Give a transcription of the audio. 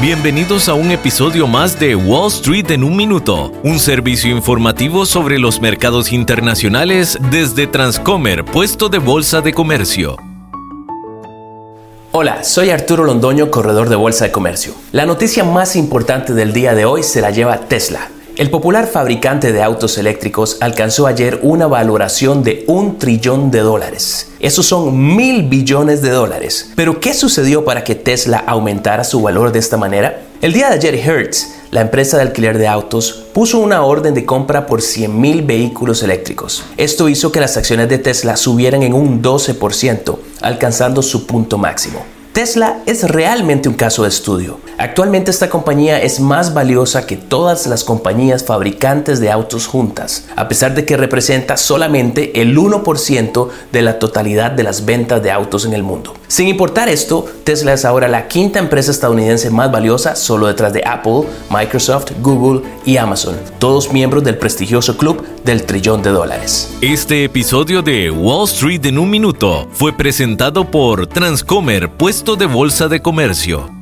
Bienvenidos a un episodio más de Wall Street en un minuto, un servicio informativo sobre los mercados internacionales desde Transcomer, puesto de bolsa de comercio. Hola, soy Arturo Londoño, corredor de Bolsa de Comercio. La noticia más importante del día de hoy se la lleva Tesla. El popular fabricante de autos eléctricos alcanzó ayer una valoración de un trillón de dólares. Esos son mil billones de dólares. Pero ¿qué sucedió para que Tesla aumentara su valor de esta manera? El día de ayer Hertz, la empresa de alquiler de autos, puso una orden de compra por 100.000 vehículos eléctricos. Esto hizo que las acciones de Tesla subieran en un 12%, alcanzando su punto máximo. Tesla es realmente un caso de estudio. Actualmente esta compañía es más valiosa que todas las compañías fabricantes de autos juntas, a pesar de que representa solamente el 1% de la totalidad de las ventas de autos en el mundo. Sin importar esto, Tesla es ahora la quinta empresa estadounidense más valiosa, solo detrás de Apple, Microsoft, Google y Amazon, todos miembros del prestigioso club del trillón de dólares. Este episodio de Wall Street en un minuto fue presentado por Transcomer, puesto de bolsa de comercio.